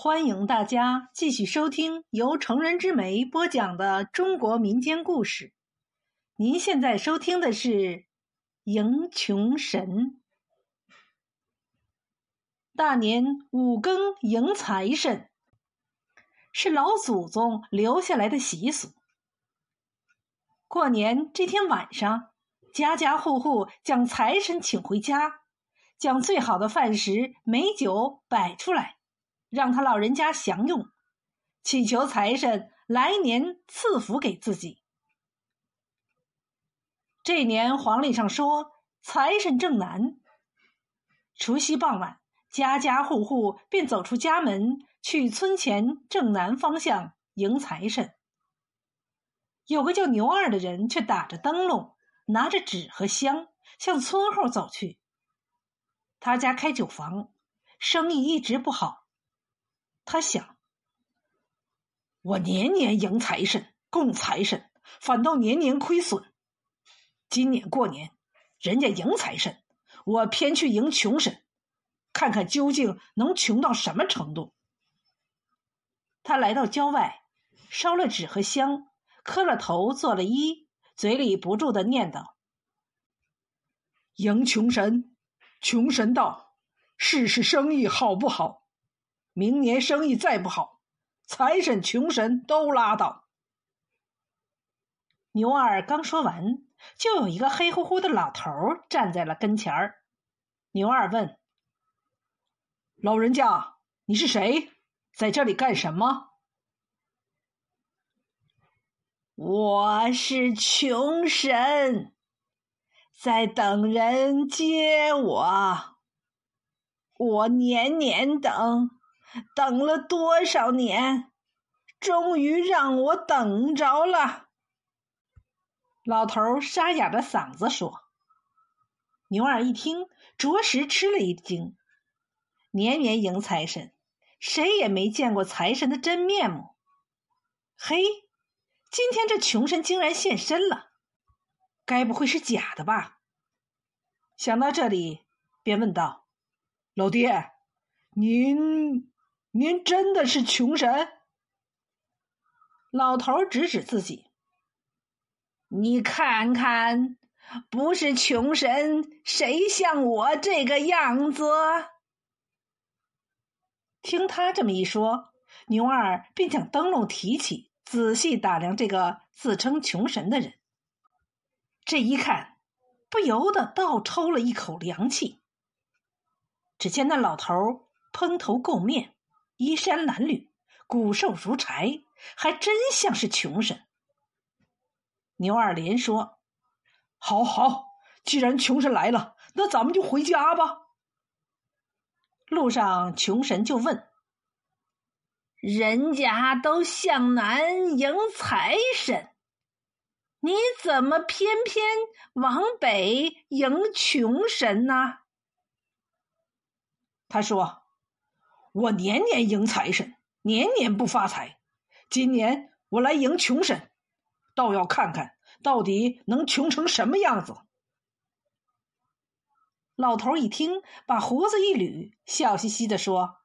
欢迎大家继续收听由成人之美播讲的中国民间故事。您现在收听的是《迎穷神》。大年五更迎财神，是老祖宗留下来的习俗。过年这天晚上，家家户户将财神请回家，将最好的饭食、美酒摆出来。让他老人家享用，祈求财神来年赐福给自己。这年黄历上说财神正南，除夕傍晚，家家户户便走出家门，去村前正南方向迎财神。有个叫牛二的人却打着灯笼，拿着纸和香，向村后走去。他家开酒房，生意一直不好。他想：我年年迎财神、供财神，反倒年年亏损。今年过年，人家迎财神，我偏去迎穷神，看看究竟能穷到什么程度。他来到郊外，烧了纸和香，磕了头，做了揖，嘴里不住的念叨：“迎穷神，穷神道，试试生意好不好？”明年生意再不好，财神、穷神都拉倒。牛二刚说完，就有一个黑乎乎的老头站在了跟前儿。牛二问：“老人家，你是谁？在这里干什么？”“我是穷神，在等人接我。我年年等。”等了多少年，终于让我等着了。老头沙哑着嗓子说：“牛二一听，着实吃了一惊。年年迎财神，谁也没见过财神的真面目。嘿，今天这穷神竟然现身了，该不会是假的吧？”想到这里，便问道：“老爹，您？”您真的是穷神？老头指指自己：“你看看，不是穷神，谁像我这个样子？”听他这么一说，牛二便将灯笼提起，仔细打量这个自称穷神的人。这一看，不由得倒抽了一口凉气。只见那老头蓬头垢面。衣衫褴褛，骨瘦如柴，还真像是穷神。牛二连说：“好好，既然穷神来了，那咱们就回家吧。”路上，穷神就问：“人家都向南迎财神，你怎么偏偏往北迎穷神呢？”他说。我年年迎财神，年年不发财。今年我来迎穷神，倒要看看到底能穷成什么样子。老头一听，把胡子一捋，笑嘻嘻的说：“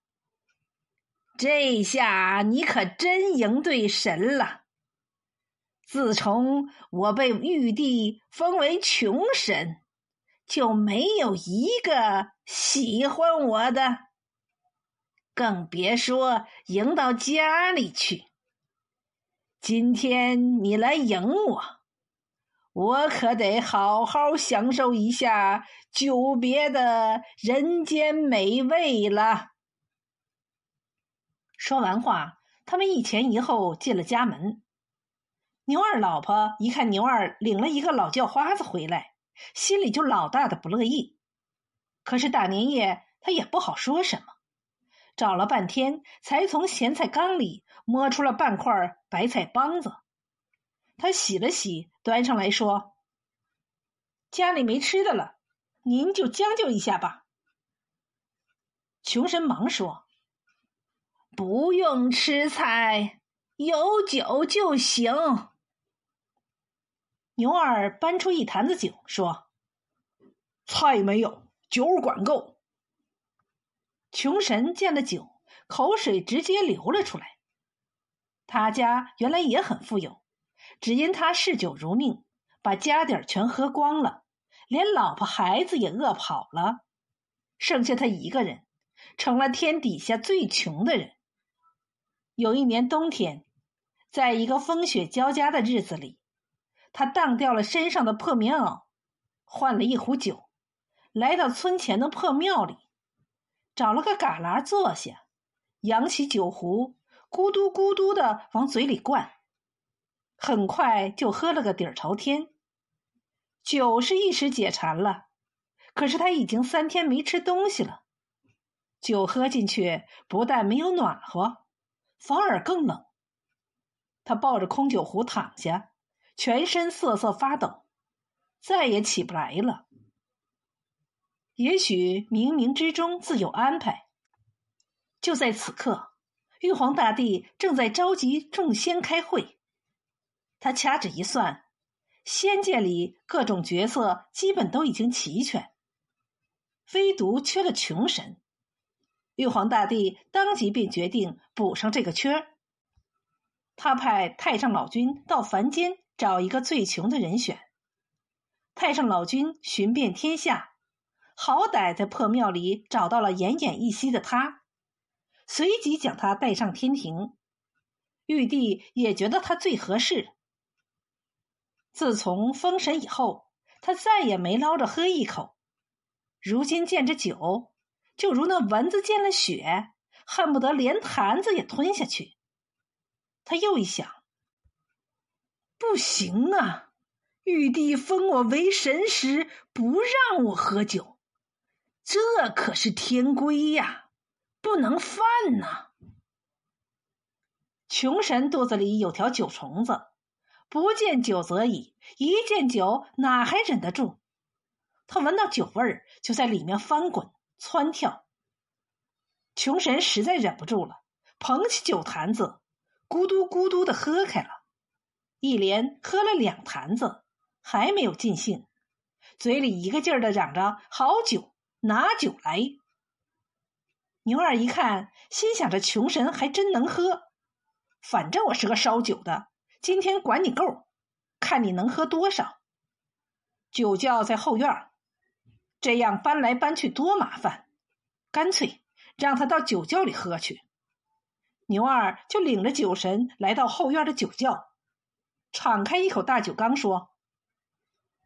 这下你可真迎对神了。自从我被玉帝封为穷神，就没有一个喜欢我的。”更别说迎到家里去。今天你来迎我，我可得好好享受一下久别的人间美味了。说完话，他们一前一后进了家门。牛二老婆一看牛二领了一个老叫花子回来，心里就老大的不乐意。可是大年夜，他也不好说什么。找了半天，才从咸菜缸里摸出了半块白菜帮子。他洗了洗，端上来说：“家里没吃的了，您就将就一下吧。”穷神忙说：“不用吃菜，有酒就行。”牛二搬出一坛子酒，说：“菜没有，酒管够。”穷神见了酒，口水直接流了出来。他家原来也很富有，只因他嗜酒如命，把家底儿全喝光了，连老婆孩子也饿跑了，剩下他一个人，成了天底下最穷的人。有一年冬天，在一个风雪交加的日子里，他当掉了身上的破棉袄，换了一壶酒，来到村前的破庙里，找了个旮旯坐下，扬起酒壶。咕嘟咕嘟的往嘴里灌，很快就喝了个底儿朝天。酒是一时解馋了，可是他已经三天没吃东西了。酒喝进去，不但没有暖和，反而更冷。他抱着空酒壶躺下，全身瑟瑟发抖，再也起不来了。也许冥冥之中自有安排。就在此刻。玉皇大帝正在召集众仙开会，他掐指一算，仙界里各种角色基本都已经齐全，唯独缺了穷神。玉皇大帝当即便决定补上这个缺儿。他派太上老君到凡间找一个最穷的人选。太上老君寻遍天下，好歹在破庙里找到了奄奄一息的他。随即将他带上天庭，玉帝也觉得他最合适。自从封神以后，他再也没捞着喝一口。如今见着酒，就如那蚊子见了血，恨不得连坛子也吞下去。他又一想，不行啊！玉帝封我为神时，不让我喝酒，这可是天规呀。不能犯呐！穷神肚子里有条酒虫子，不见酒则已，一见酒哪还忍得住？他闻到酒味儿，就在里面翻滚窜跳。穷神实在忍不住了，捧起酒坛子，咕嘟咕嘟的喝开了，一连喝了两坛子，还没有尽兴，嘴里一个劲儿的嚷着：“好酒，拿酒来！”牛二一看，心想：着穷神还真能喝，反正我是个烧酒的，今天管你够，看你能喝多少。酒窖在后院，这样搬来搬去多麻烦，干脆让他到酒窖里喝去。牛二就领着酒神来到后院的酒窖，敞开一口大酒缸，说：“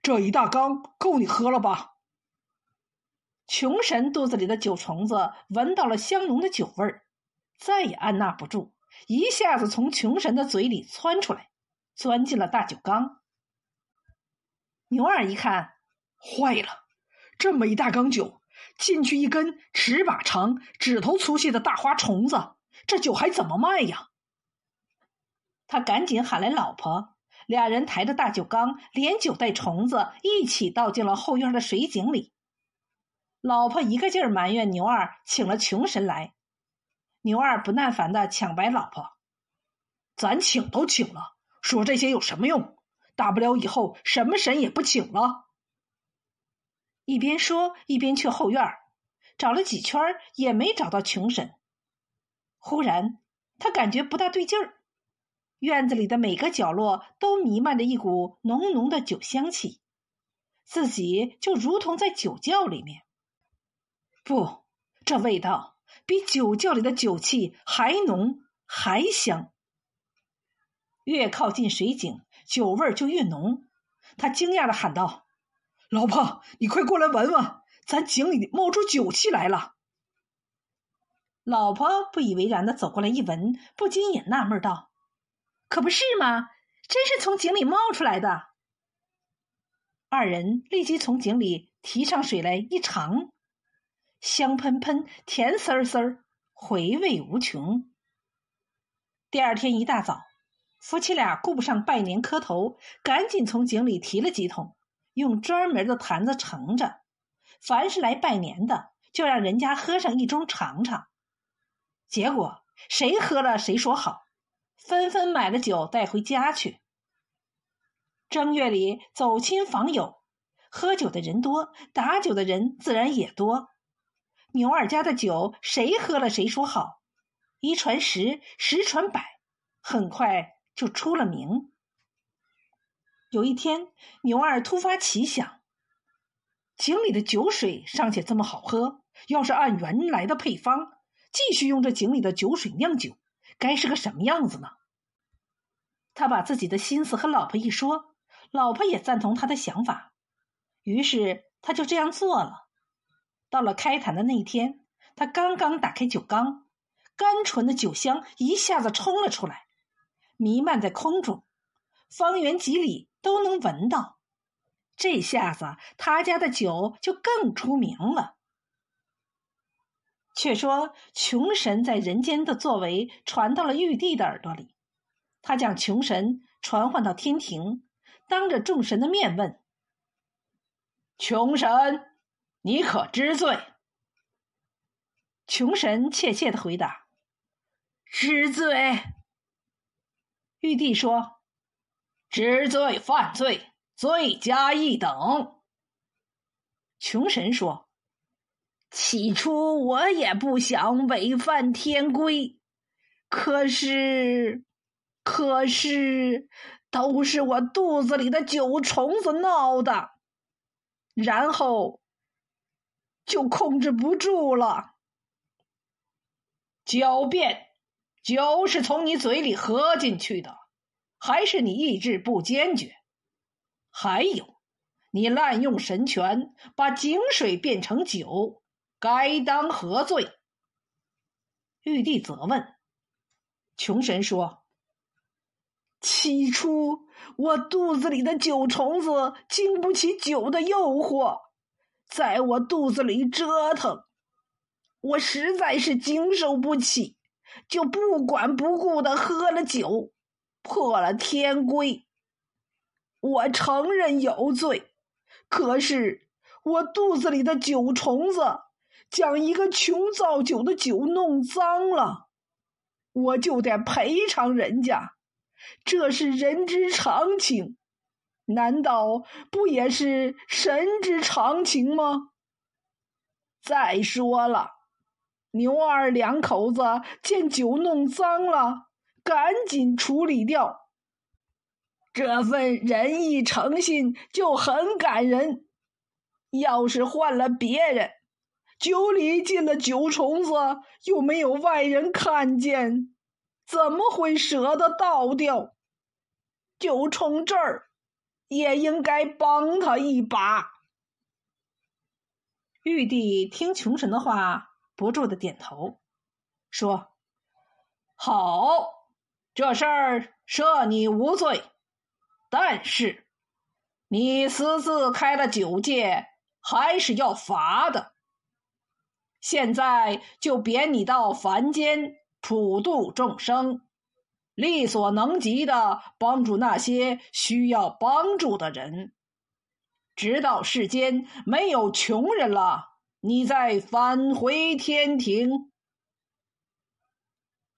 这一大缸够你喝了吧？”穷神肚子里的酒虫子闻到了香浓的酒味儿，再也按捺不住，一下子从穷神的嘴里窜出来，钻进了大酒缸。牛二一看，坏了，这么一大缸酒，进去一根尺把长、指头粗细的大花虫子，这酒还怎么卖呀？他赶紧喊来老婆，俩人抬着大酒缸，连酒带虫子一起倒进了后院的水井里。老婆一个劲儿埋怨牛二请了穷神来，牛二不耐烦的抢白老婆：“咱请都请了，说这些有什么用？大不了以后什么神也不请了。”一边说一边去后院找了几圈也没找到穷神。忽然他感觉不大对劲儿，院子里的每个角落都弥漫着一股浓浓的酒香气，自己就如同在酒窖里面。不，这味道比酒窖里的酒气还浓还香。越靠近水井，酒味就越浓。他惊讶的喊道：“老婆，你快过来闻闻，咱井里冒出酒气来了。”老婆不以为然的走过来一闻，不禁也纳闷道：“可不是吗？真是从井里冒出来的。”二人立即从井里提上水来一尝。香喷喷，甜丝丝，回味无穷。第二天一大早，夫妻俩顾不上拜年磕头，赶紧从井里提了几桶，用专门的坛子盛着。凡是来拜年的，就让人家喝上一盅尝尝。结果谁喝了谁说好，纷纷买了酒带回家去。正月里走亲访友，喝酒的人多，打酒的人自然也多。牛二家的酒，谁喝了谁说好，一传十，十传百，很快就出了名。有一天，牛二突发奇想：井里的酒水尚且这么好喝，要是按原来的配方继续用这井里的酒水酿酒，该是个什么样子呢？他把自己的心思和老婆一说，老婆也赞同他的想法，于是他就这样做了。到了开坛的那一天，他刚刚打开酒缸，甘醇的酒香一下子冲了出来，弥漫在空中，方圆几里。都能闻到，这下子他家的酒就更出名了。却说穷神在人间的作为传到了玉帝的耳朵里，他将穷神传唤到天庭，当着众神的面问：“穷神，你可知罪？”穷神怯怯的回答：“知罪。”玉帝说。知罪犯罪，罪加一等。穷神说：“起初我也不想违反天规，可是，可是，都是我肚子里的酒虫子闹的，然后就控制不住了。狡辩，酒是从你嘴里喝进去的。”还是你意志不坚决，还有，你滥用神权，把井水变成酒，该当何罪？玉帝责问。穷神说：“起初我肚子里的酒虫子经不起酒的诱惑，在我肚子里折腾，我实在是经受不起，就不管不顾的喝了酒。”破了天规，我承认有罪。可是我肚子里的酒虫子将一个穷造酒的酒弄脏了，我就得赔偿人家，这是人之常情。难道不也是神之常情吗？再说了，牛二两口子见酒弄脏了。赶紧处理掉，这份仁义诚信就很感人。要是换了别人，酒里进了酒虫子，又没有外人看见，怎么会舍得倒掉？就冲这儿，也应该帮他一把。玉帝听穷神的话，不住的点头，说：“好。”这事儿赦你无罪，但是你私自开了酒戒，还是要罚的。现在就贬你到凡间普度众生，力所能及的帮助那些需要帮助的人，直到世间没有穷人了，你再返回天庭。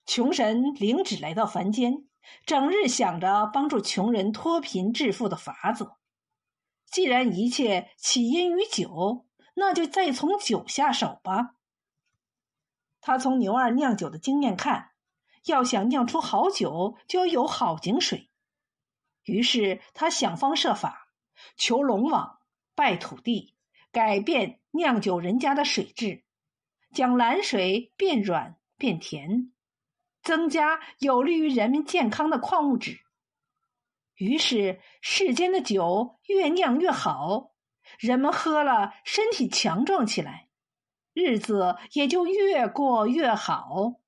穷神领旨来到凡间，整日想着帮助穷人脱贫致富的法子。既然一切起因于酒，那就再从酒下手吧。他从牛二酿酒的经验看，要想酿出好酒，就要有好井水。于是他想方设法，求龙王，拜土地，改变酿酒人家的水质，将蓝水变软变甜。增加有利于人民健康的矿物质，于是世间的酒越酿越好，人们喝了身体强壮起来，日子也就越过越好。